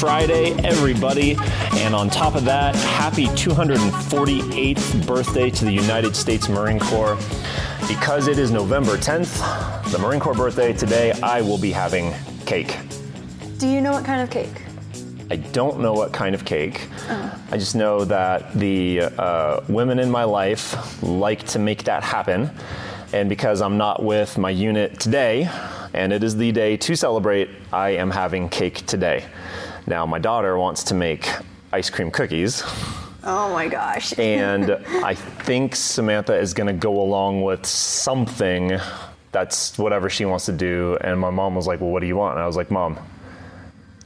Friday, everybody. And on top of that, happy 248th birthday to the United States Marine Corps. Because it is November 10th, the Marine Corps birthday today, I will be having cake. Do you know what kind of cake? I don't know what kind of cake. I just know that the uh, women in my life like to make that happen. And because I'm not with my unit today, and it is the day to celebrate, I am having cake today. Now, my daughter wants to make ice cream cookies, Oh my gosh. and I think Samantha is going to go along with something that's whatever she wants to do. And my mom was like, Well, what do you want? And I was like, Mom,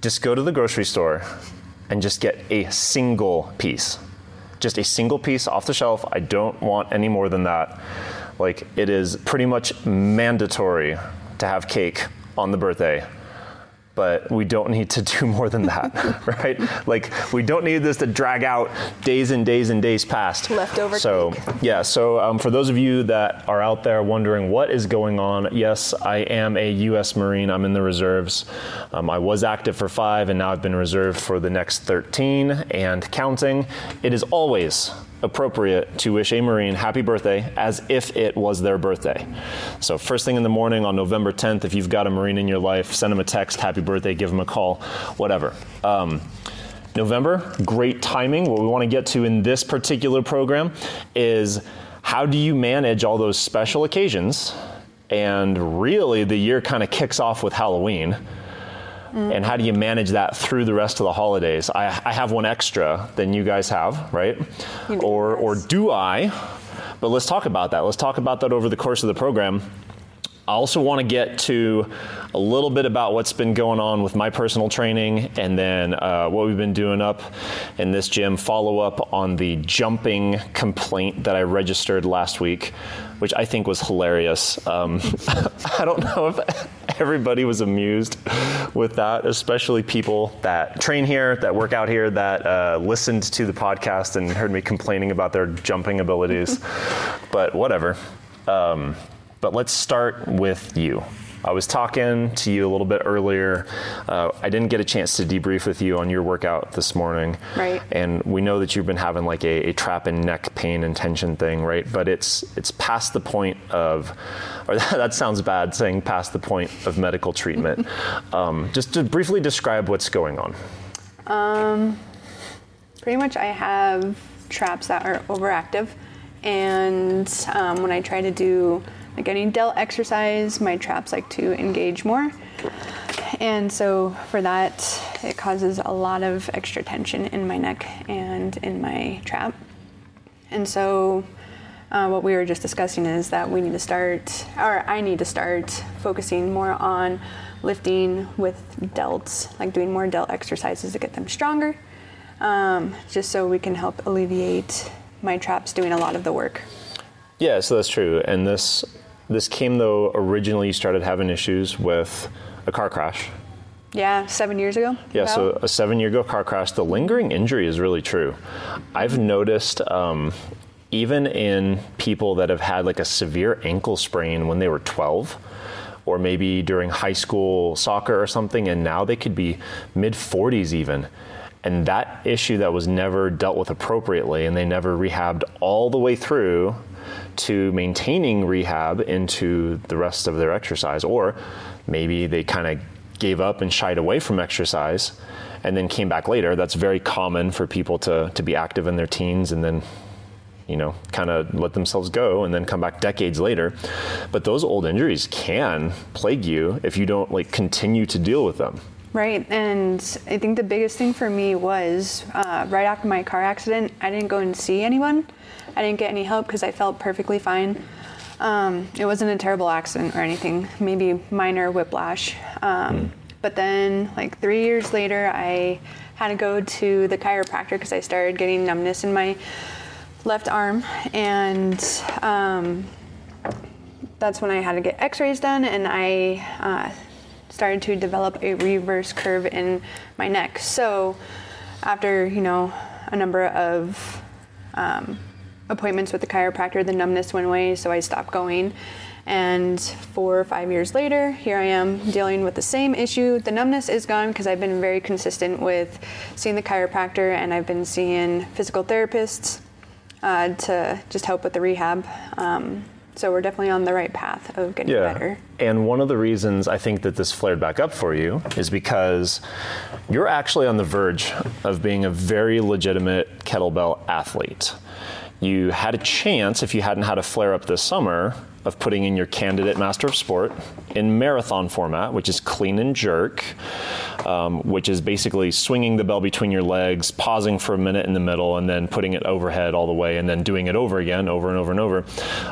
just go to the grocery store and just get a single piece. Just a single piece off the shelf. I don't want any more than that. Like, it is pretty much mandatory to have cake on the birthday. But we don't need to do more than that, right? Like, we don't need this to drag out days and days and days past. Leftover So, cake. yeah, so um, for those of you that are out there wondering what is going on, yes, I am a U.S. Marine. I'm in the reserves. Um, I was active for five, and now I've been reserved for the next 13 and counting. It is always appropriate to wish a Marine happy birthday as if it was their birthday. So, first thing in the morning on November 10th, if you've got a Marine in your life, send them a text, happy birthday, give them a call, whatever. Um, November, great timing. What we want to get to in this particular program is how do you manage all those special occasions? And really, the year kind of kicks off with Halloween. And how do you manage that through the rest of the holidays? I, I have one extra than you guys have, right? You Or, or do I? But let's talk about that. Let's talk about that over the course of the program. I also want to get to a little bit about what's been going on with my personal training and then uh, what we've been doing up in this gym. Follow up on the jumping complaint that I registered last week, which I think was hilarious. Um, I don't know if everybody was amused with that, especially people that train here, that work out here, that uh, listened to the podcast and heard me complaining about their jumping abilities. but whatever. Um, but let's start with you. I was talking to you a little bit earlier. Uh, I didn't get a chance to debrief with you on your workout this morning. Right. And we know that you've been having like a, a trap and neck pain and tension thing, right? But it's it's past the point of, or that sounds bad saying past the point of medical treatment. um, just to briefly describe what's going on. Um, Pretty much, I have traps that are overactive, and um, when I try to do like any delt exercise, my traps like to engage more, and so for that, it causes a lot of extra tension in my neck and in my trap, and so. Uh, what we were just discussing is that we need to start, or I need to start focusing more on lifting with delts, like doing more delt exercises to get them stronger, um, just so we can help alleviate my traps doing a lot of the work. Yeah, so that's true. And this this came though originally you started having issues with a car crash. Yeah, seven years ago. Yeah, so a seven year ago car crash. The lingering injury is really true. I've noticed um, even in people that have had like a severe ankle sprain when they were 12 or maybe during high school soccer or something, and now they could be mid 40s even. And that issue that was never dealt with appropriately and they never rehabbed all the way through to maintaining rehab into the rest of their exercise. Or maybe they kind of gave up and shied away from exercise and then came back later. That's very common for people to, to be active in their teens and then you know, kind of let themselves go and then come back decades later. But those old injuries can plague you if you don't like continue to deal with them. Right, and I think the biggest thing for me was uh, right after my car accident, I didn't go and see anyone. I didn't get any help because I felt perfectly fine. Um, it wasn't a terrible accident or anything, maybe minor whiplash. Um, But then, like three years later, I had to go to the chiropractor because I started getting numbness in my left arm, and um, that's when I had to get X-rays done, and I uh, started to develop a reverse curve in my neck. So, after you know a number of um, appointments with the chiropractor, the numbness went away, so I stopped going. And four or five years later, here I am dealing with the same issue. The numbness is gone because I've been very consistent with seeing the chiropractor and I've been seeing physical therapists uh, to just help with the rehab. Um, so we're definitely on the right path of getting Yeah. better. And one of the reasons I think that this flared back up for you is because you're actually on the verge of being a very legitimate kettlebell athlete. You had a chance, if you hadn't had a flare up this summer, of putting in your candidate Master of Sport in marathon format, which is clean and jerk, um, which is basically swinging the bell between your legs, pausing for a minute in the middle, and then putting it overhead all the way, and then doing it over again, over and over and over.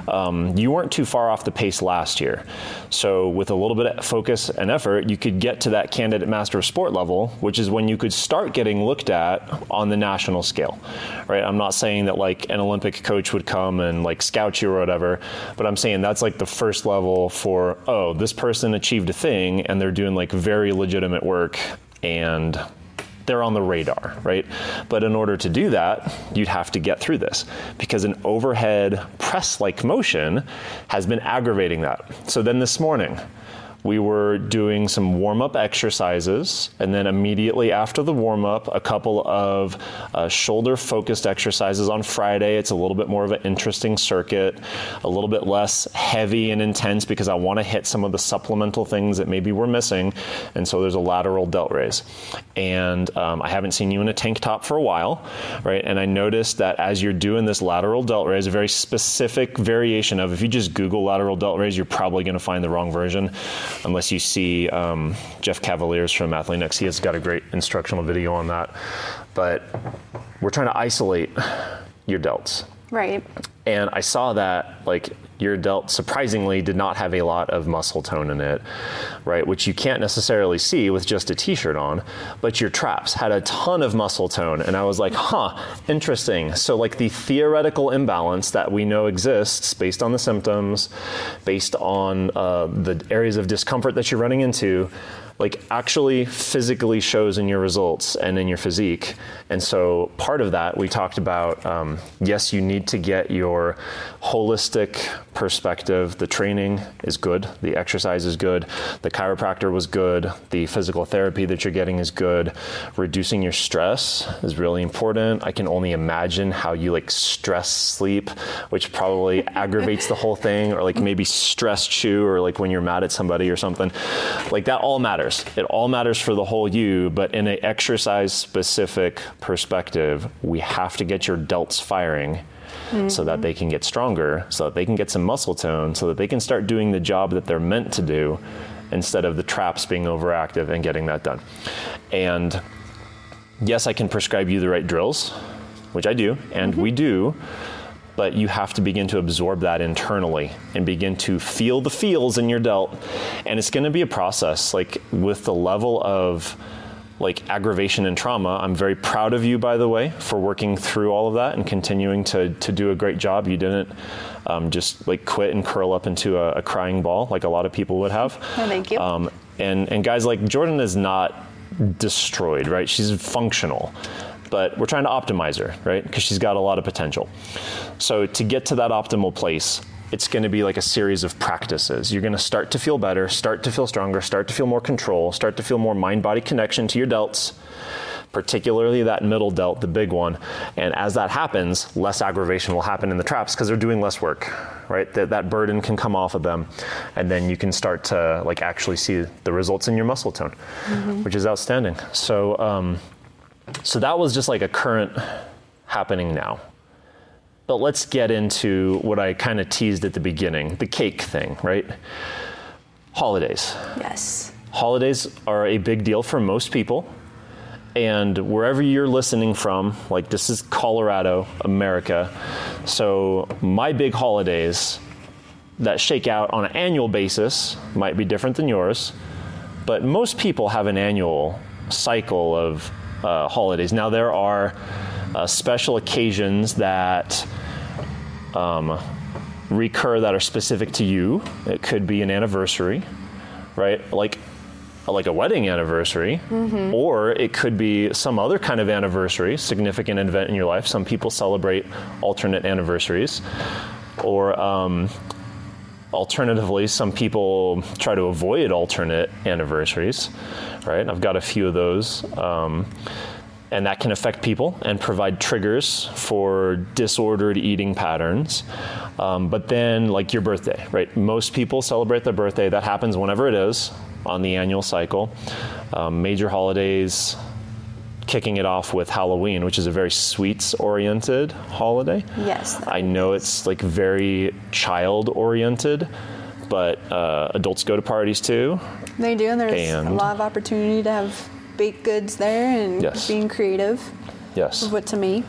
Um, you weren't too far off the pace last year. So, with a little bit of focus and effort, you could get to that candidate Master of Sport level, which is when you could start getting looked at on the national scale, right? I'm not saying that like an Olympic coach would come and like scout you or whatever, but I'm saying that's like the first level for, oh, this person achieved a thing and they're doing like very legitimate work and they're on the radar, right? But in order to do that, you'd have to get through this because an overhead press like motion has been aggravating that. So then this morning, we were doing some warm up exercises, and then immediately after the warm up, a couple of uh, shoulder focused exercises on Friday. It's a little bit more of an interesting circuit, a little bit less heavy and intense because I want to hit some of the supplemental things that maybe we're missing. And so there's a lateral delt raise. And um, I haven't seen you in a tank top for a while, right? And I noticed that as you're doing this lateral delt raise, a very specific variation of, if you just Google lateral delt raise, you're probably going to find the wrong version unless you see um, Jeff Cavaliers from Athlean-X. He has got a great instructional video on that. But we're trying to isolate your delts. Right. And I saw that like your delt surprisingly did not have a lot of muscle tone in it, right? Which you can't necessarily see with just a t-shirt on, but your traps had a ton of muscle tone and I was like, "Huh, interesting." So like the theoretical imbalance that we know exists based on the symptoms, based on uh, the areas of discomfort that you're running into, like actually physically shows in your results and in your physique. And so part of that we talked about. Um, yes, you need to get your holistic perspective. The training is good, the exercise is good, the chiropractor was good, the physical therapy that you're getting is good. Reducing your stress is really important. I can only imagine how you like stress sleep, which probably aggravates the whole thing, or like maybe stress chew, or like when you're mad at somebody or something. Like that all matters. It all matters for the whole you, but in an exercise specific perspective, we have to get your delts firing so that they can get stronger, so that they can get some muscle tone, so that they can start doing the job that they're meant to do instead of the traps being overactive and getting that done. And yes, I can prescribe you the right drills, which I do, and we do. But you have to begin to absorb that internally and begin to feel the feels in your delt. And it's going to be a process. Like with the level of like aggravation and trauma. I'm very proud of you, by the way, for working through all of that and continuing to, to do a great job. You didn't um, just like quit and curl up into a, a, crying ball like a lot of people would have. Oh, thank you. Um, and, and guys like Jordan is not destroyed, right? She's functional. But we're trying to optimize her, right? Because she's got a lot of potential. So to get to that optimal place, it's going to be like a series of practices. You're going to start to feel better, start to feel stronger, start to feel more control, start to feel more mind body connection to your delts, particularly that middle delt, the big one. And as that happens, less aggravation will happen in the traps because they're doing less work, right? That, that burden can come off of them. And then you can start to like actually see the results in your muscle tone, mm-hmm. which is outstanding. So, um, so that was just like a current happening now. But let's get into what I kind of teased at the beginning the cake thing, right? Holidays. Yes. Holidays are a big deal for most people. And wherever you're listening from, like this is Colorado, America. So my big holidays that shake out on an annual basis might be different than yours. But most people have an annual cycle of uh, holidays. Now, there are uh, special occasions that um, recur that are specific to you. It could be an anniversary, right? Like like a wedding anniversary, mm-hmm. or it could be some other kind of anniversary, significant event in your life. Some people celebrate alternate anniversaries, or um, alternatively, some people try to avoid alternate anniversaries, right? I've got a few of those. Um, and that can affect people and provide triggers for disordered eating patterns. Um, but then, like your birthday, right? Most people celebrate their birthday. That happens whenever it is on the annual cycle. Um, major holidays, kicking it off with Halloween, which is a very sweets oriented holiday. Yes. I know it's like very child oriented, but uh, adults go to parties too. They do, and there's a And- lot of opportunity to have baked goods there and Yes. being creative Yes. with what to make.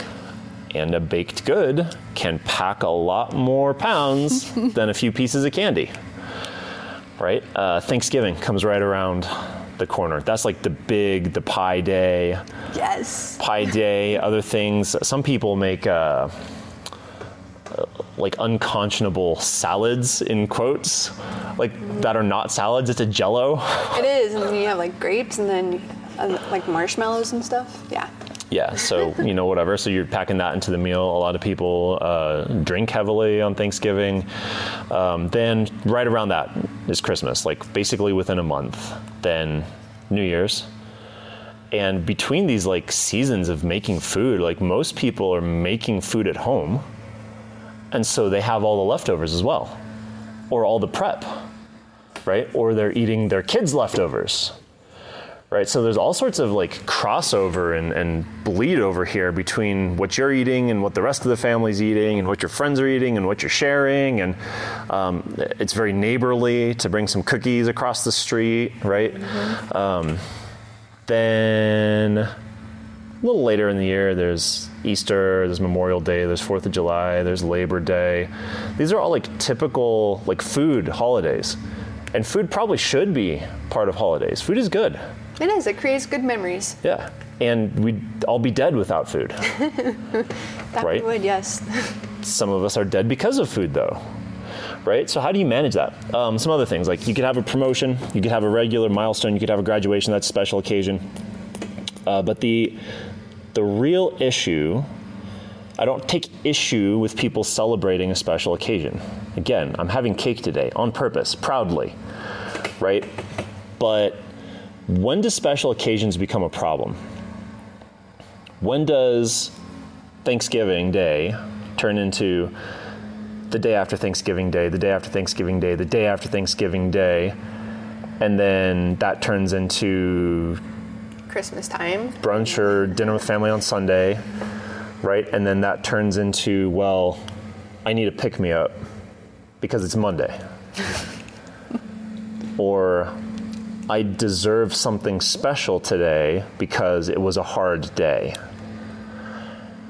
And a baked good can pack a lot more pounds than a few pieces of candy. Right? Uh, Thanksgiving comes right around the corner. That's like the big, the pie day. Yes. Pie day, other things. Some people make uh, uh, like unconscionable salads in quotes, like that are not salads. It's a Jello. It is, and then you have like grapes and then uh, like marshmallows and stuff. Yeah. Yeah, so you know whatever. So you're packing that into the meal. A lot of people uh, drink heavily on Thanksgiving. Um, then right around that is Christmas, like basically within a month. Then New Year's. And between these like seasons of making food, like most people are making food at home, and so they have all the leftovers as well, or all the prep, right? Or they're eating their kids' leftovers right? So there's all sorts of like crossover and, and bleed over here between what you're eating and what the rest of the family's eating and what your friends are eating and what you're sharing. And um, it's very neighborly to bring some cookies across the street, right? Um, then a little later in the year, there's Easter, there's Memorial Day, there's Fourth of July, there's Labor Day. These are all like typical like food holidays. And food probably should be part of holidays. Food is good. It is. It creates good memories. Yeah. And we'd all be dead without food. That Right. we would, yes. Some of us are dead because of food, though. Right? So, how do you manage that? Um, some other things, like you could have a promotion, you could have a regular milestone, you could have a graduation, that's a special occasion. Uh, but the, the real issue, I don't take issue with people celebrating a special occasion. Again, I'm having cake today on purpose, proudly. Right? But when do special occasions become a problem? When does Thanksgiving Day turn into the day after Thanksgiving Day, the day after Thanksgiving Day, the day after Thanksgiving Day, and then that turns into Christmas time. brunch or dinner with family on Sunday, right? And then that turns into, well, I need a pick me up because it's Monday. or I deserve something special today because it was a hard day.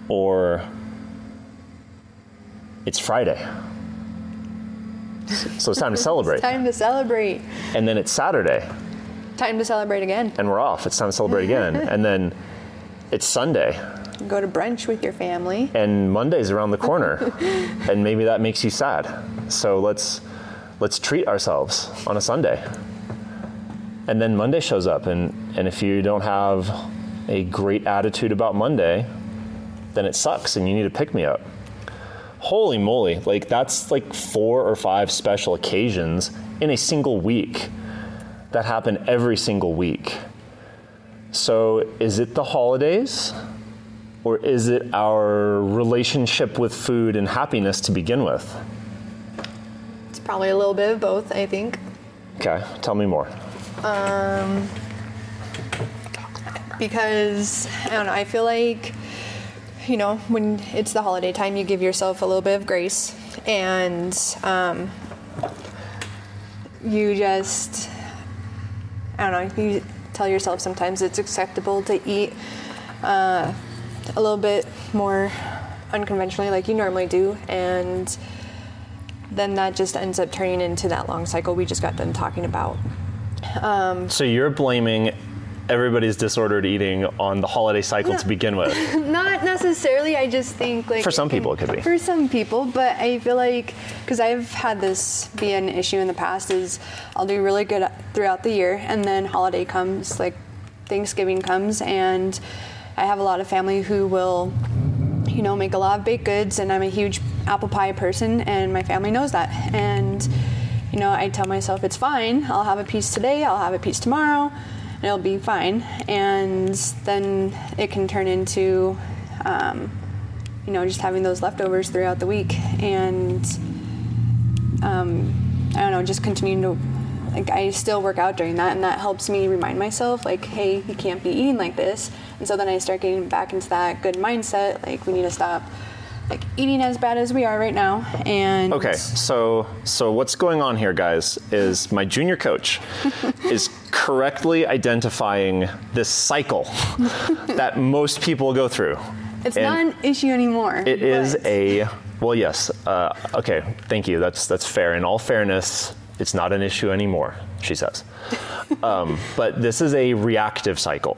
Or it's Friday. So it's time to celebrate. Time to celebrate. And then it's Saturday Time to celebrate again. and we're off. It's time to celebrate again. And then it's Sunday Go to brunch with your family. and Monday's around the corner. and maybe that makes you sad. So let's let's treat ourselves on a Sunday. And then Monday shows up and, and if you don't have a great attitude about Monday, then it sucks and you need to pick me up. Holy moly, like that's like four or five special occasions in a single week that happen every single week. So is it the holidays? Or is it our relationship with food and happiness to begin with? It's probably a little bit of both, I think. Okay, tell me more. Because I don't know. I feel like you know when it's the holiday time, you give yourself a little bit of grace, and um, you just I don't know. You tell yourself sometimes it's acceptable to eat uh, a little bit more unconventionally, like you normally do, and then that just ends up turning into that long cycle we just got done talking about. Um, so you're blaming everybody's disordered eating on the holiday cycle to begin with. Not necessarily. I just think like For some people it could be. For some people, but I feel like because I've had this be an issue in the past is I'll do really good throughout the year, and then holiday comes, like Thanksgiving comes, and I have a lot of family who will, you know, make a lot of baked goods, and I'm a huge apple pie person, and my family knows that, and you know, I tell myself it's fine. I'll have a piece today, I'll have a piece tomorrow, and it'll be fine. And then it can turn into, um, you know, just having those leftovers throughout the week. And um, I don't know, just continuing to, like, I still work out during that, and that helps me remind myself, like, hey, you can't be eating like this. And so then I start getting back into that good mindset, like, we need to stop like eating as bad as we are right now and Okay, so so what's going on here, guys, is my junior coach is correctly identifying this cycle that most people go through. it's And not an issue anymore It is but- a well, yes. Uh, okay, thank you. That's that's fair. In all fairness, it's not an issue anymore. She says, um, but this is a reactive cycle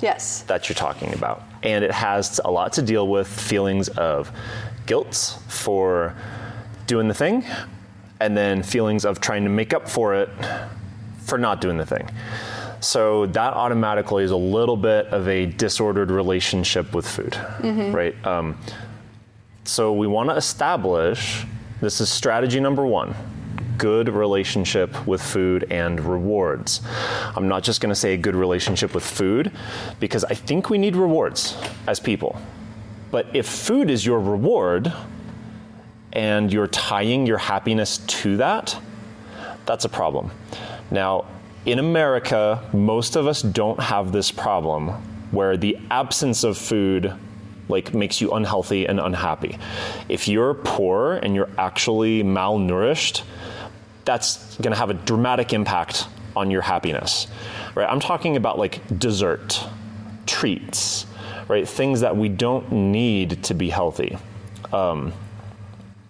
yes that you're talking about. And it has a lot to deal with feelings of guilt for doing the thing, and then feelings of trying to make up for it for not doing the thing. So that automatically is a little bit of a disordered relationship with food, right? Um, so we want to establish this is strategy number one good relationship with food and rewards. I'm not just going to say a good relationship with food because I think we need rewards as people. But if food is your reward and you're tying your happiness to that, that's a problem. Now, in America, most of us don't have this problem where the absence of food like makes you unhealthy and unhappy. If you're poor and you're actually malnourished, that's going to have a dramatic impact on your happiness. Right? I'm talking about like dessert, treats, right? Things that we don't need to be healthy. Um,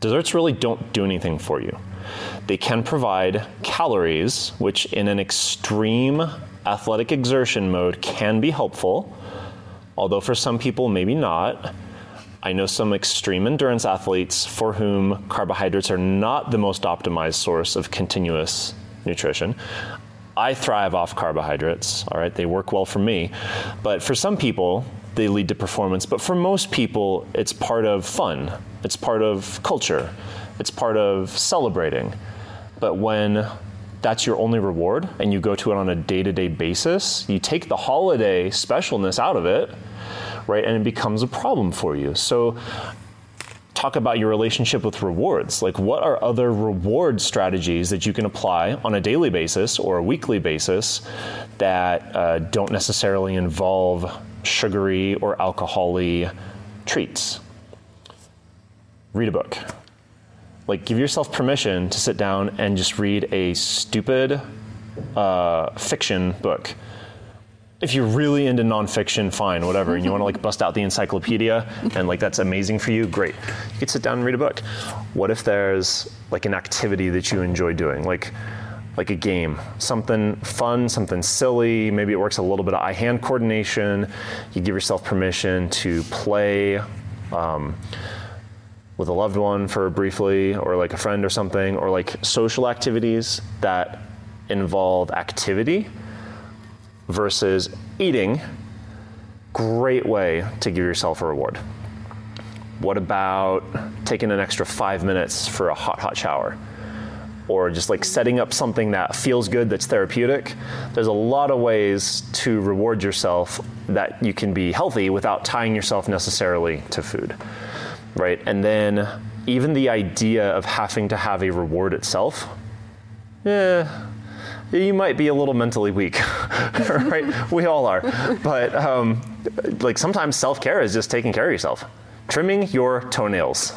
desserts really don't do anything for you. They can provide calories, which in an extreme athletic exertion mode can be helpful, although for some people, maybe not. I know some extreme endurance athletes for whom carbohydrates are not the most optimized source of continuous nutrition. I thrive off carbohydrates, all right? They work well for me. But for some people, they lead to performance. But for most people, it's part of fun, it's part of culture, it's part of celebrating. But when that's your only reward and you go to it on a day to day basis, you take the holiday specialness out of it, right? And it becomes a problem for you. So, talk about your relationship with rewards. Like, what are other reward strategies that you can apply on a daily basis or a weekly basis that uh, don't necessarily involve sugary or alcoholy treats? Read a book. Like, give yourself permission to sit down and just read a stupid uh, fiction book if you're really into nonfiction, fine, whatever, and you want to like bust out the encyclopedia and like that's amazing for you, great. You could sit down and read a book. What if there's like an activity that you enjoy doing, like like a game, something fun, something silly. Maybe it works a little bit of eye-hand coordination. You give yourself permission to play. Um, with a loved one for briefly, or like a friend or something, or like social activities that involve activity versus eating, great way to give yourself a reward. What about taking an extra five minutes for a hot, hot shower? Or just like setting up something that feels good, that's therapeutic. There's a lot of ways to reward yourself that you can be healthy without tying yourself necessarily to food, right? And then even the idea of having to have a reward itself, yeah, you might be a little mentally weak, right? We all are. But um, like sometimes self care is just taking care of yourself, trimming your toenails.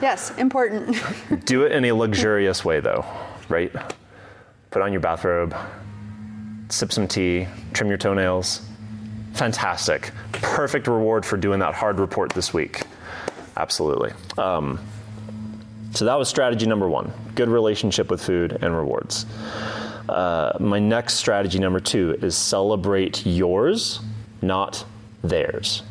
yes important Do it in a luxurious way, though, right? Put on your bathrobe, sip some tea, trim your toenails. Fantastic. Perfect reward for doing that hard report this week. Absolutely. Um, so that was strategy number one good relationship with food and rewards. Uh, my next strategy, number two, is celebrate yours, not theirs.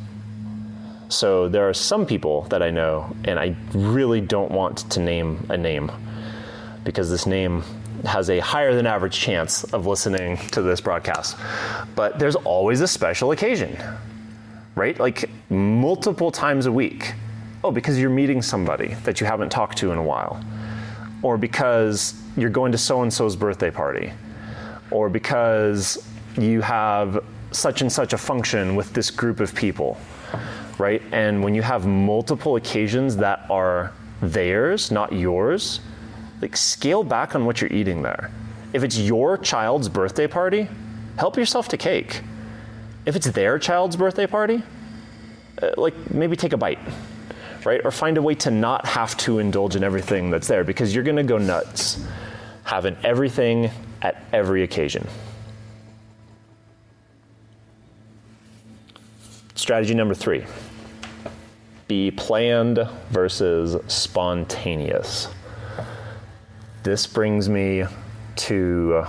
So there are some people that I know, and I really don't want to name a name because this name has a higher than average chance of listening to this broadcast. But there's always a special occasion, right? Like multiple times a week. Oh, because you're meeting somebody that you haven't talked to in a while or because you're going to so and so's birthday party, or because you have such and such a function with this group of people, right? And when you have multiple occasions that are theirs, not yours, like scale back on what you're eating there. If it's your child's birthday party, help yourself to cake. If it's their child's birthday party, uh, like maybe take a bite, right? Or find a way to not have to indulge in everything that's there because you're gonna go nuts having everything at every occasion. Strategy number three be planned versus spontaneous. This brings me to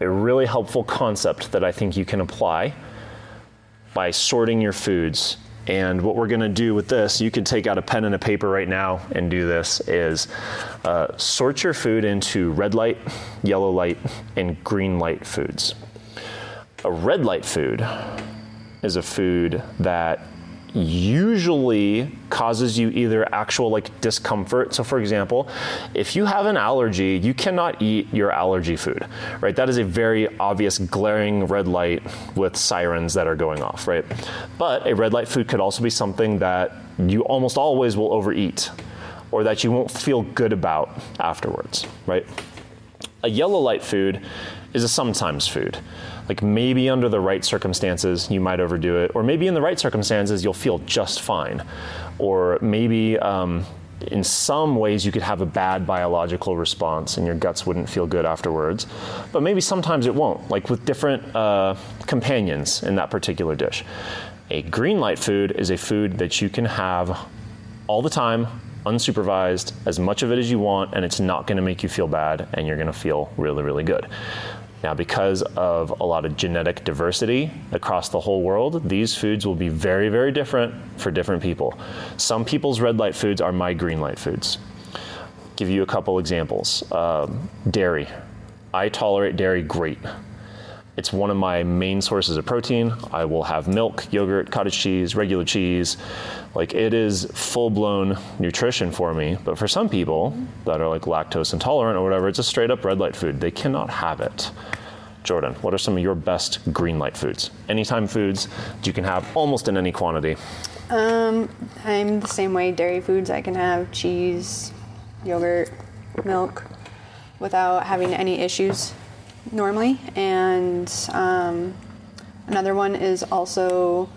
a really helpful concept that I think you can apply by sorting your foods. And what we're going to do with this, you can take out a pen and a paper right now and do this, is uh, sort your food into red light, yellow light, and green light foods. A red light food is a food that usually causes you either actual like discomfort. So for example, if you have an allergy, you cannot eat your allergy food, right? That is a very obvious glaring red light with sirens that are going off, right? But a red light food could also be something that you almost always will overeat or that you won't feel good about afterwards, right? A yellow light food is a sometimes food like maybe under the right circumstances you might overdo it. Or maybe in the right circumstances you'll feel just fine. Or maybe um, in some ways you could have a bad biological response and your guts wouldn't feel good afterwards. But maybe sometimes it won't. Like with different uh, companions in that particular dish. A green light food is a food that you can have all the time unsupervised as much of it as you want and it's not going to make you feel bad and you're going to feel really really good now, because of a lot of genetic diversity across the whole world, these foods will be very, very different for different people. Some people's red light foods are my green light foods. Give you a couple examples. Um, dairy. I tolerate dairy great. It's one of my main sources of protein. I will have milk, yogurt, cottage cheese, regular cheese. Like it is full blown nutrition for me. But for some people that are like lactose intolerant or whatever, it's a straight up red light food. They cannot have it. Jordan, what are some of your best green light foods? Anytime foods that you can have almost in any quantity. Um, I'm the same way. Dairy foods, I can have cheese, yogurt, milk, without having any issues normally. And um, another one is also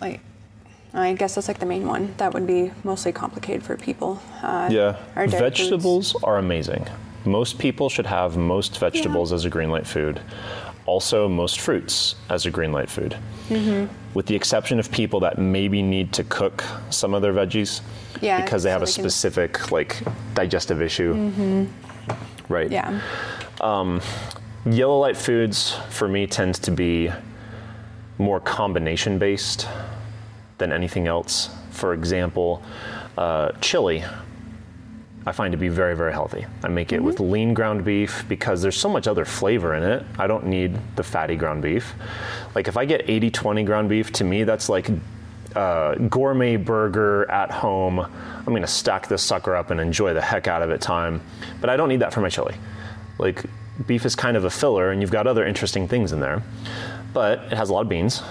like I guess that's like the main one. That would be mostly complicated for people. Uh, yeah, vegetables foods. are amazing. Most people should have most vegetables yeah. as a green light food. Also, most fruits as a green light food. Mm-hmm. With the exception of people that maybe need to cook some of their veggies yeah, because they have a specific can... like digestive issue. Mm-hmm. Right. Yeah. Um, yellow light foods for me tends to be more combination based than anything else. For example, uh, chili I find to be very, very healthy. I make it mm-hmm. with lean ground beef because there's so much other flavor in it. I don't need the fatty ground beef. Like if I get 80 20 ground beef, to me, that's like a gourmet burger at home. I'm gonna stack this sucker up and enjoy the heck out of it time. But I don't need that for my chili. Like beef is kind of a filler and you've got other interesting things in there. But it has a lot of beans.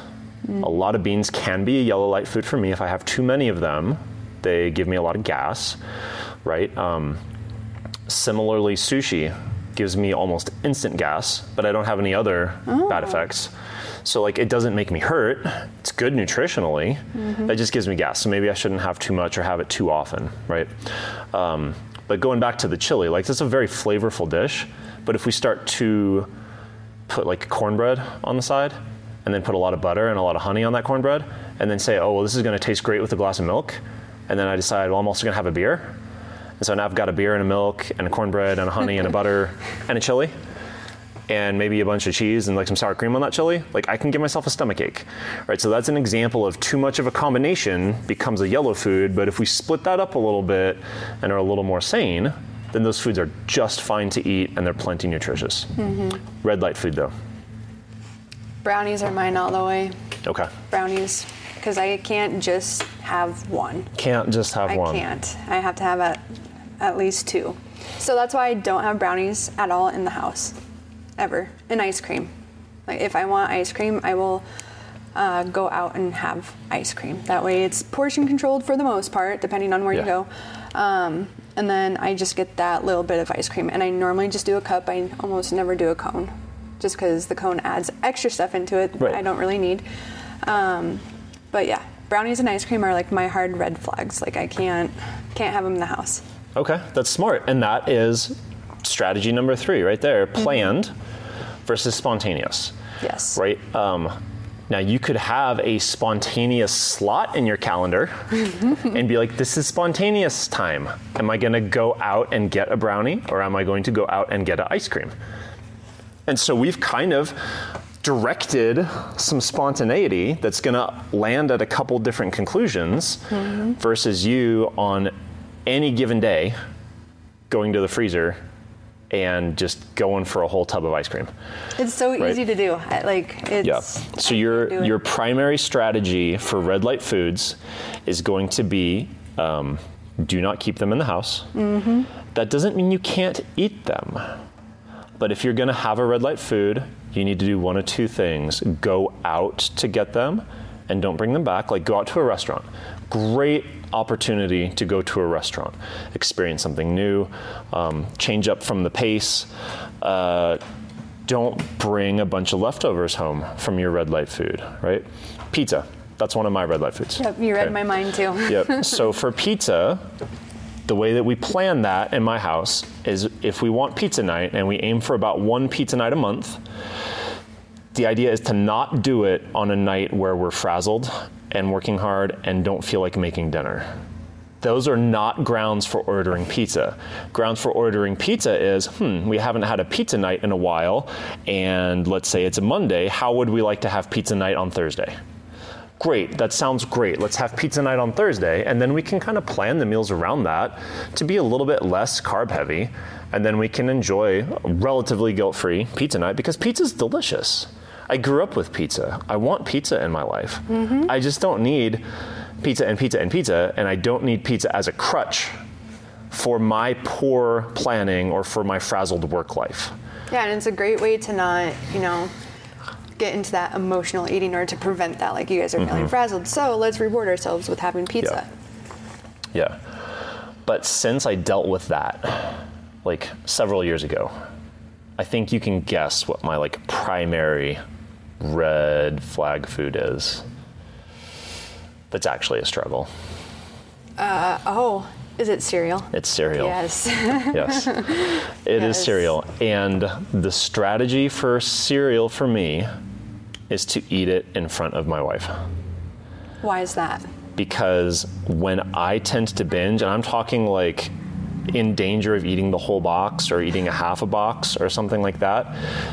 Mm. A lot of beans can be a yellow light food for me. If I have too many of them, they give me a lot of gas right? Um, similarly, sushi gives me almost instant gas, but I don't have any other oh. bad effects. So like it doesn't make me hurt. It's good nutritionally. Mm-hmm. It just gives me gas. So maybe I shouldn't have too much or have it too often, right? Um, but going back to the chili, like this is a very flavorful dish. But if we start to put like cornbread on the side, and then put a lot of butter and a lot of honey on that cornbread, and then say, oh well, this is going to taste great with a glass of milk, and then I decide, well, I'm also going to have a beer and so now I've got a beer and a milk and a cornbread and a honey and a butter and a chili and maybe a bunch of cheese and like some sour cream on that chili, like I can give myself a stomach ache. Right? So that's an example of too much of a combination becomes a yellow food, but if we split that up a little bit and are a little more sane, then those foods are just fine to eat and they're plenty nutritious. Mm-hmm. Red light food though. Brownies are mine all the way. Okay. Brownies because I can't just have one. Can't just have I one. I can't. I have to have a at least two. So that's why I don't have brownies at all in the house, ever. And ice cream. Like if I want ice cream, I will uh, go out and have ice cream. That way it's portion controlled for the most part, depending on where Yeah. you go. Um, and then I just get that little bit of ice cream. And I normally just do a cup. I almost never do a cone, just because the cone adds extra stuff into it Right. that I don't really need. Um, but yeah, brownies and ice cream are like my hard red flags. Like I can't can't have them in the house. Okay, that's smart. And that is strategy number three right there mm-hmm. planned versus spontaneous. Yes. Right? Um, now, you could have a spontaneous slot in your calendar mm-hmm. and be like, this is spontaneous time. Am I going to go out and get a brownie or am I going to go out and get an ice cream? And so we've kind of directed some spontaneity that's going to land at a couple different conclusions mm-hmm. versus you on any given day going to the freezer and just going for a whole tub of ice cream. It's so Right. easy to do. Like it's. Yeah. So your your primary strategy for red light foods is going to be um, do not keep them in the house. Mm-hmm. That doesn't mean you can't eat them. But if you're going to have a red light food, you need to do one of two things: go out to get them, and don't bring them back. Like go out to a restaurant. Great opportunity to go to a restaurant, experience something new, um, change up from the pace. Uh, don't bring a bunch of leftovers home from your red light food, right? Pizza. That's one of my red light foods. Yep, you read Okay. my mind too. Yep. So for pizza, the way that we plan that in my house is if we want pizza night and we aim for about one pizza night a month, the idea is to not do it on a night where we're frazzled and working hard and don't feel like making dinner. Those are not grounds for ordering pizza. Grounds for ordering pizza is, hmm, we haven't had a pizza night in a while, and let's say it's a Monday. How would we like to have pizza night on Thursday? Great, that sounds great. Let's have pizza night on Thursday, and then we can kind of plan the meals around that to be a little bit less carb heavy, and then we can enjoy relatively guilt free pizza night because pizza's delicious. I grew up with pizza. I want pizza in my life. I just don't need pizza and pizza and pizza, and I don't need pizza as a crutch for my poor planning or for my frazzled work life. Yeah, and it's a great way to not, you know, get into that emotional eating or to prevent that. Like you guys are Mm-hmm. feeling frazzled, so let's reward ourselves with having pizza. Yeah. But since I dealt with that, like several years ago, I think you can guess what my like primary red flag food is. That's actually a struggle. Uh, oh, is it cereal? It's cereal. Yes. Yes. it is Yes. cereal. And the strategy for cereal for me is to eat it in front of my wife. Why is that? because when I tend to binge, and I'm talking like in danger of eating the whole box or eating a half a box or something like that,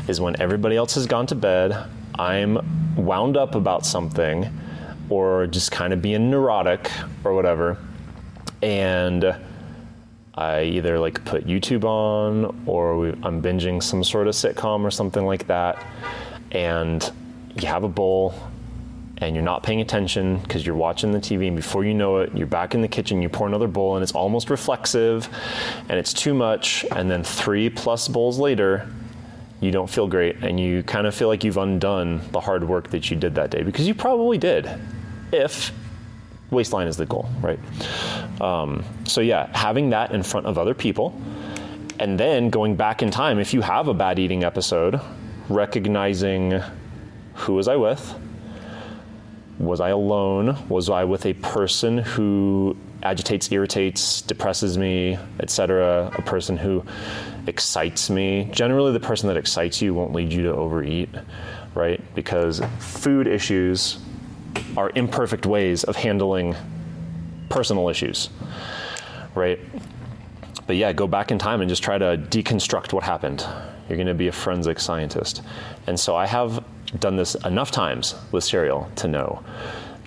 is when everybody else has gone to bed, I'm wound up about something or just kind of being neurotic or whatever. And I either like put YouTube on or we, I'm binging some sort of sitcom or something like that. And you have a bowl and you're not paying attention because you're watching the TV, and before you know it, you're back in the kitchen, you pour another bowl, and it's almost reflexive, and it's too much, and then three plus bowls later, you don't feel great, and you kind of feel like you've undone the hard work that you did that day because you probably did, if waistline is the goal, right? Um, so yeah, having that in front of other people, and then going back in time, if you have a bad eating episode, recognizing who was I with was I alone? Was I with a person who agitates, irritates, depresses me, etc.? A person who excites me. Generally, the person that excites you won't lead you to overeat, right? Because food issues are imperfect ways of handling personal issues, right? But yeah, go back in time and just try to deconstruct what happened. You're going to be a forensic scientist. And so I have done this enough times with cereal to know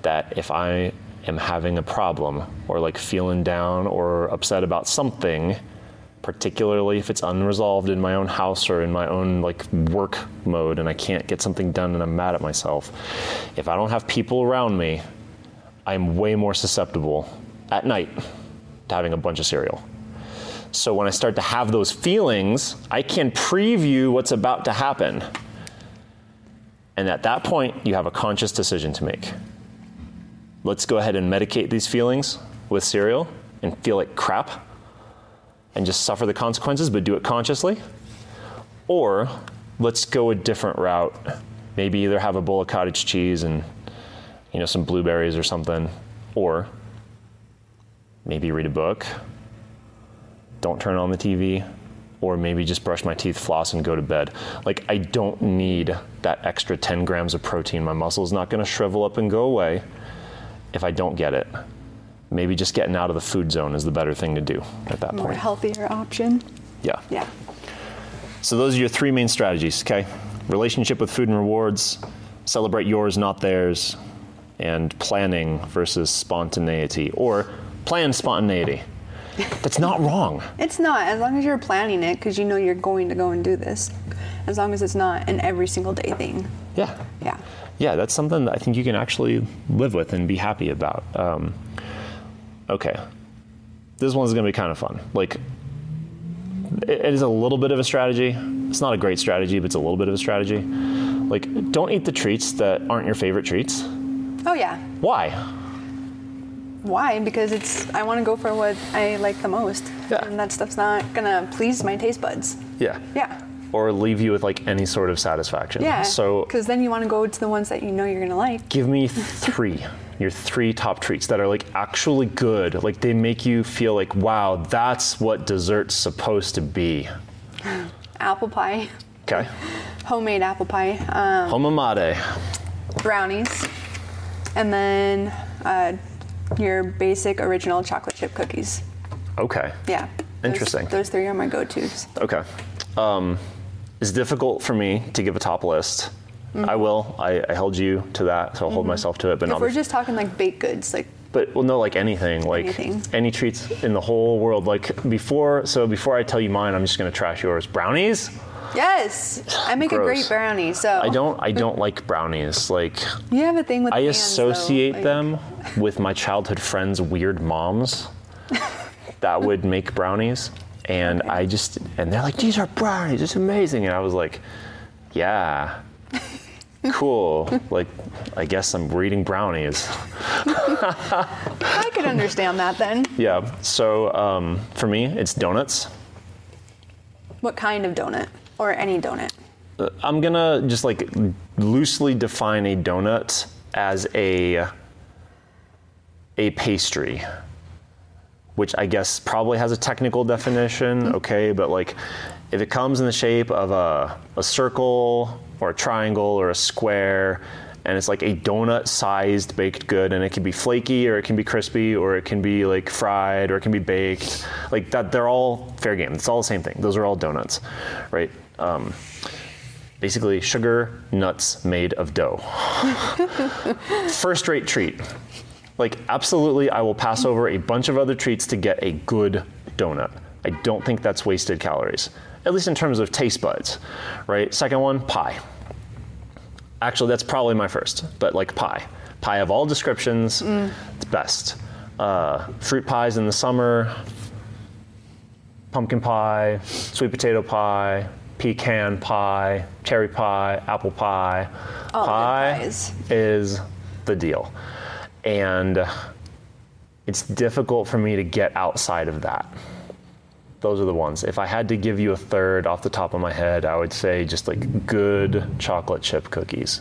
that if I am having a problem or like feeling down or upset about something, particularly if it's unresolved in my own house or in my own like work mode and I can't get something done and I'm mad at myself, if I don't have people around me, I'm way more susceptible at night to having a bunch of cereal. So when I start to have those feelings, I can preview what's about to happen. And at that point, you have a conscious decision to make. Let's go ahead and medicate these feelings with cereal and feel like crap and just suffer the consequences, but do it consciously. Or let's go a different route. Maybe either have a bowl of cottage cheese and you know some blueberries or something, or maybe read a book. Don't turn on the TV, or maybe just brush my teeth, floss, and go to bed. Like I don't need that extra 10 grams of protein. My muscle is not going to shrivel up and go away if I don't get it. Maybe just getting out of the food zone is the better thing to do at that point. More point. healthier option. Yeah. Yeah. So those are your three main strategies, okay? Relationship with food and rewards, celebrate yours, not theirs, and planning versus spontaneity, or plan spontaneity. That's not wrong. It's not, as long as you're planning it because you know you're going to go and do this. As long as it's not an every single day thing. Yeah. Yeah. Yeah, that's something that I think you can actually live with and be happy about. Um, okay. This one's going to be kind of fun. Like, it- it is a little bit of a strategy. It's not a great strategy, but it's a little bit of a strategy. Like, don't eat the treats that aren't your favorite treats. Oh, yeah. Why? Why? Because it's, I want to go for what I like the most. Yeah. And that stuff's not to please my taste buds. Yeah. Yeah. Or leave you with like any sort of satisfaction. Yeah. So Because then you want to go to the ones that you know you're going to like. give me three. Your three top treats that are like actually good. Like they make you feel like, wow, that's what dessert's supposed to be. Apple pie, Okay. homemade apple pie, um, Homamade. brownies, and then uh, your basic original chocolate chip cookies. Okay. Yeah. Interesting. Those, three are my go-tos. Okay. Um, it's difficult for me to give a top list. I will. I, I held you to that, so I'll hold myself to it. But If we're just talking like baked goods, like But well, no, like anything, like Anything. any treats in the whole world. Like before, so before I tell you mine, I'm just gonna trash yours. Brownies? Yes, I make a Gross. great brownie. So I don't. I don't like brownies. Like You have a thing with I hands, though, associate like- them with my childhood friends' weird moms that would make brownies, and I just and they're like, "These are brownies. It's amazing," and I was like, "Yeah." Cool. like, I guess I'm reading brownies. I could understand that then. Yeah. So um, for me, it's donuts. What kind of donut or any donut? Uh, I'm gonna just like loosely define a donut as a a pastry, which I guess probably has a technical definition. Hmm. Okay, but like if it comes in the shape of a a circle or a triangle or a square. And it's like a donut-sized baked good, and it can be flaky, or it can be crispy, or it can be like fried, or it can be baked. Like that, they're all fair game. It's all the same thing. Those are all donuts, right? Um, basically sugar nuts made of dough. First rate treat. Like, absolutely, I will pass over a bunch of other treats to get a good donut. I don't think that's wasted calories, at least in terms of taste buds, right? Second one, pie. Actually, that's probably my first, but like pie. Pie of all descriptions, it's best. Uh, fruit pies in the summer, pumpkin pie, sweet potato pie, pecan pie, cherry pie, apple pie. All pie pies. is the deal. And it's difficult for me to get outside of that. Those are the ones. If I had to give you a third off the top of my head, I would say just like good chocolate chip cookies.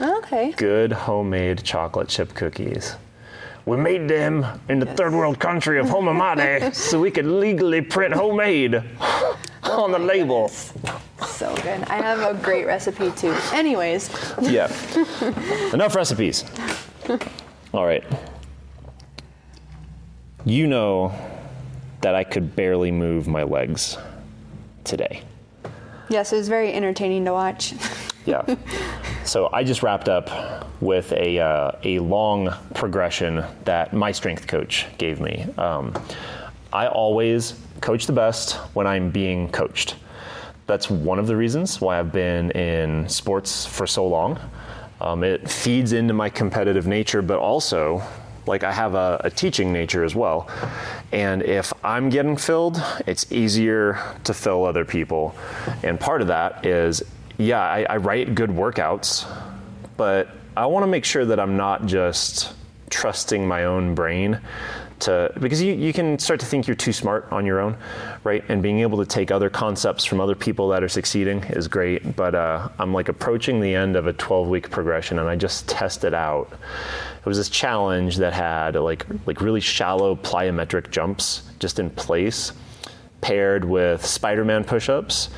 Okay. Good homemade chocolate chip cookies. We made them in the third world country of Homamade so we could legally print homemade on the label. So good. I have a great recipe too. Anyways, Yeah. Enough recipes. All right. You know that I could barely move my legs today. yes, it was very entertaining to watch. Yeah. so I just wrapped up with a, uh, a long progression that my strength coach gave me. Um, I always coach the best when I'm being coached. That's one of the reasons why I've been in sports for so long. Um, it feeds into my competitive nature, but also Like I have a, a teaching nature as well. And if I'm getting filled, it's easier to fill other people. And part of that is, yeah, I, I write good workouts, but I want to make sure that I'm not just trusting my own brain to because you, you can start to think you're too smart on your own right? And being able to take other concepts from other people that are succeeding is great but uh, i'm like approaching the end of a 12 week progression and i just tested out. It was this challenge that had like like really shallow plyometric jumps just in place paired with spider-man push-ups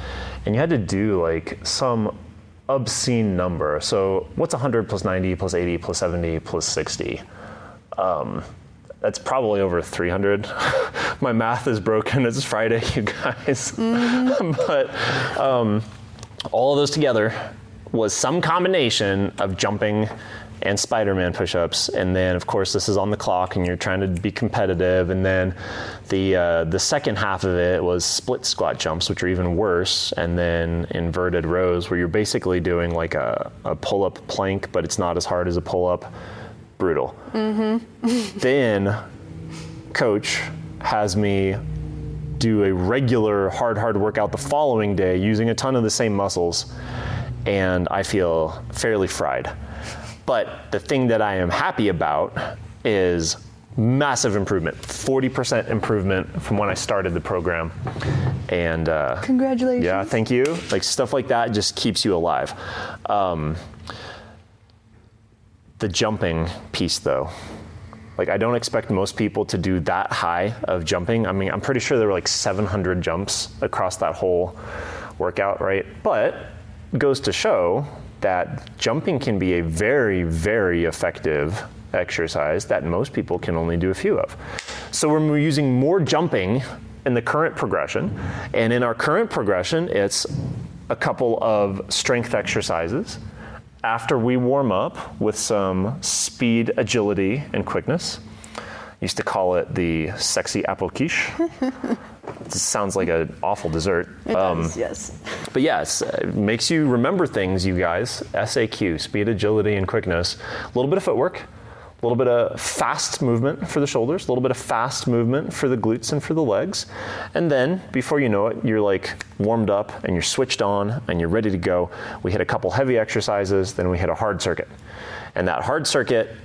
and you had to do like some obscene number. So what's 100 plus 90 plus 80 plus 70 plus 60 um, that's probably over 300. My math is broken. It's Friday, you guys. Mm-hmm. but um, all of those together was some combination of jumping and Spider-Man push-ups, and then of course this is on the clock, and you're trying to be competitive. And then the uh, the second half of it was split squat jumps, which are even worse, and then inverted rows, where you're basically doing like a, a pull-up plank, but it's not as hard as a pull-up brutal. Mm-hmm. then coach has me do a regular hard, hard workout the following day using a ton of the same muscles, and I feel fairly fried. But the thing that I am happy about is massive improvement 40% improvement from when I started the program. And uh, congratulations. Yeah, thank you. Like stuff like that just keeps you alive. Um, the jumping piece, though, like I don't expect most people to do that high of jumping. I mean, I'm pretty sure there were like 700 jumps across that whole workout, right? But goes to show that jumping can be a very, very effective exercise that most people can only do a few of. So we're using more jumping in the current progression, and in our current progression, it's a couple of strength exercises after we warm up with some speed, agility, and quickness. Used to call it the sexy apple quiche. it sounds like an awful dessert. It um, does, yes. But yes, it makes you remember things, you guys. SAQ, speed, agility, and quickness. A little bit of footwork, a little bit of fast movement for the shoulders, a little bit of fast movement for the glutes and for the legs. And then before you know it, you're like warmed up and you're switched on and you're ready to go. We hit a couple heavy exercises, then we hit a hard circuit. And that hard circuit,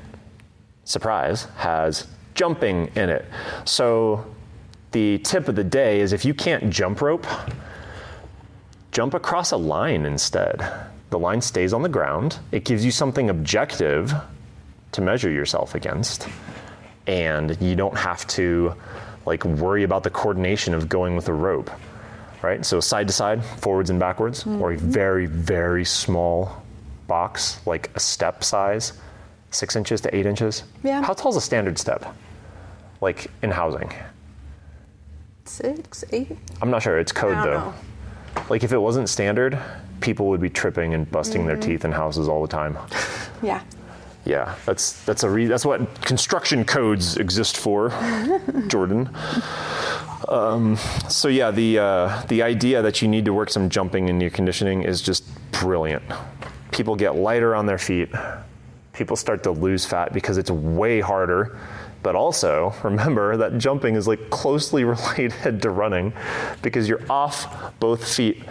surprise, has jumping in it. So the tip of the day is if you can't jump rope, jump across a line instead. The line stays on the ground. It gives you something objective to measure yourself against. And you don't have to like worry about the coordination of going with a rope. Right? So side to side, forwards and backwards, mm-hmm. or a very, very small box, like a step size, six inches to eight inches. Yeah. How tall is a standard step? Like in housing? Six, eight? I'm not sure. It's code though. Know. Like if it wasn't standard, people would be tripping and busting mm-hmm. their teeth in houses all the time. Yeah. Yeah, that's that's a re- that's what construction codes exist for, Jordan. Um, so yeah, the uh, the idea that you need to work some jumping in your conditioning is just brilliant. People get lighter on their feet. People start to lose fat because it's way harder. But also remember that jumping is like closely related to running because you're off both feet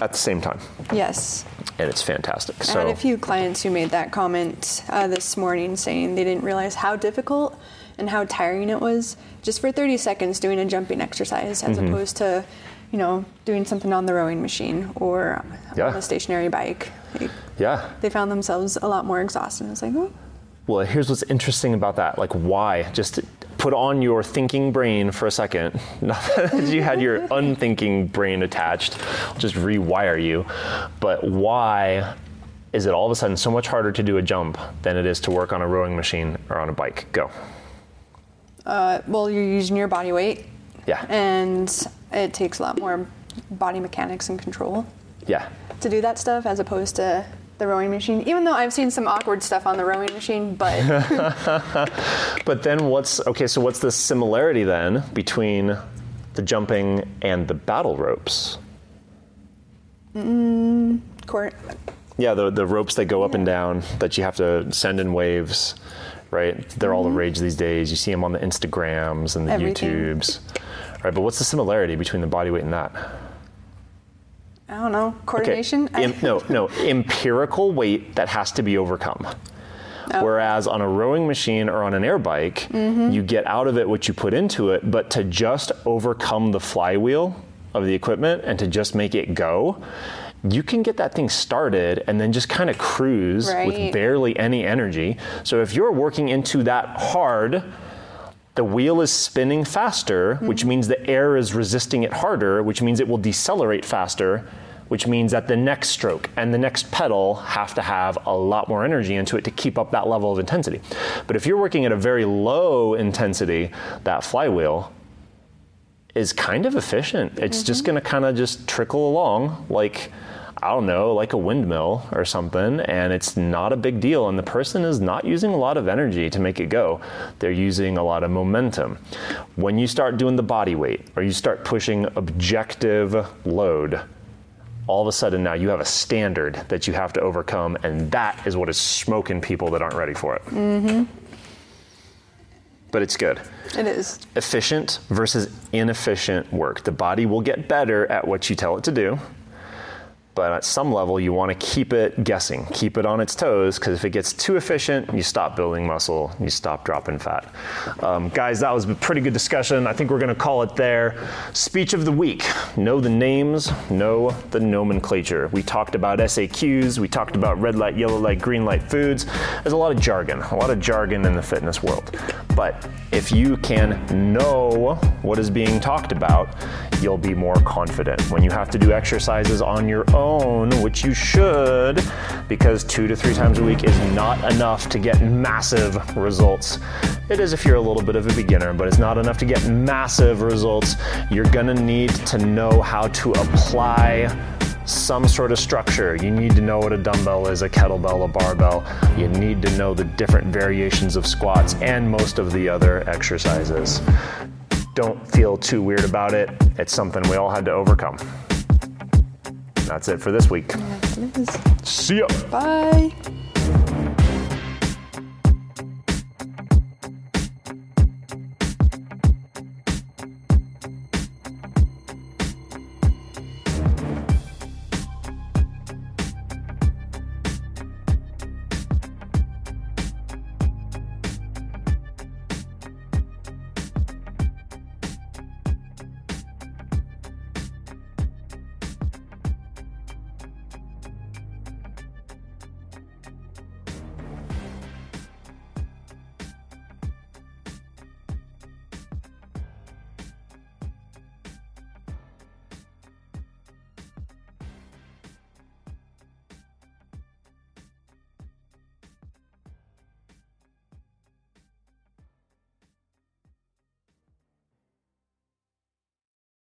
at the same time. Yes. And it's fantastic. I so, had a few clients who made that comment uh, this morning saying they didn't realize how difficult and how tiring it was just for 30 seconds doing a jumping exercise as mm-hmm. opposed to, you know, doing something on the rowing machine or yeah. on a stationary bike. They, yeah. They found themselves a lot more exhausted. It's like, oh. Well, here's what's interesting about that. Like, why? Just put on your thinking brain for a second. Not that you had your unthinking brain attached, just rewire you. But why is it all of a sudden so much harder to do a jump than it is to work on a rowing machine or on a bike? Go. Uh, well, you're using your body weight. Yeah. And it takes a lot more body mechanics and control. Yeah. To do that stuff as opposed to the rowing machine, even though I've seen some awkward stuff on the rowing machine, but. but then what's, okay, so what's the similarity then between the jumping and the battle ropes? Mm, court. Yeah, the, the ropes that go up yeah. and down that you have to send in waves, right? They're all the rage these days. You see them on the Instagrams and the Everything. YouTubes, right? But what's the similarity between the body weight and that? I don't know. Coordination? I- Em- no, no, empirical weight that has to be overcome. Oh. Whereas on a rowing machine or on an air bike, mm-hmm. you get out of it what you put into it, but to just overcome the flywheel of the equipment and to just make it go, you can get that thing started and then just kind of cruise Right. with barely any energy. So if you're working into that hard, the wheel is spinning faster, which mm-hmm. means the air is resisting it harder, which means it will decelerate faster, which means that the next stroke and the next pedal have to have a lot more energy into it to keep up that level of intensity. But if you're working at a very low intensity, that flywheel is kind of efficient. It's just mm-hmm. going to kind of just trickle along like I don't know, like a windmill or something, and it's not a big deal. And the person is not using a lot of energy to make it go. They're using a lot of momentum. When you start doing the body weight or you start pushing objective load, all of a sudden now you have a standard that you have to overcome, and that is what is smoking people that aren't ready for it. Mm-hmm. But it's good it is. efficient versus inefficient work. The body will get better at what you tell it to do, but at some level, you want to keep it guessing, keep it on its toes, because if it gets too efficient, you stop building muscle, you stop dropping fat. Um, guys, that was a pretty good discussion. I think we're going to call it there. Speech of the week know the names, know the nomenclature. We talked about SAQs, we talked about red light, yellow light, green light foods. There's a lot of jargon, a lot of jargon in the fitness world. But if you can know what is being talked about, you'll be more confident. When you have to do exercises on your own, which you should, because two to three times a week is not enough to get massive results. It is if you're a little bit of a beginner, but it's not enough to get massive results. You're gonna need to know how to apply some sort of structure. You need to know what a dumbbell is, a kettlebell, a barbell. You need to know the different variations of squats and most of the other exercises. Don't feel too weird about it. It's something we all had to overcome. That's it for this week. Is. See ya. Bye.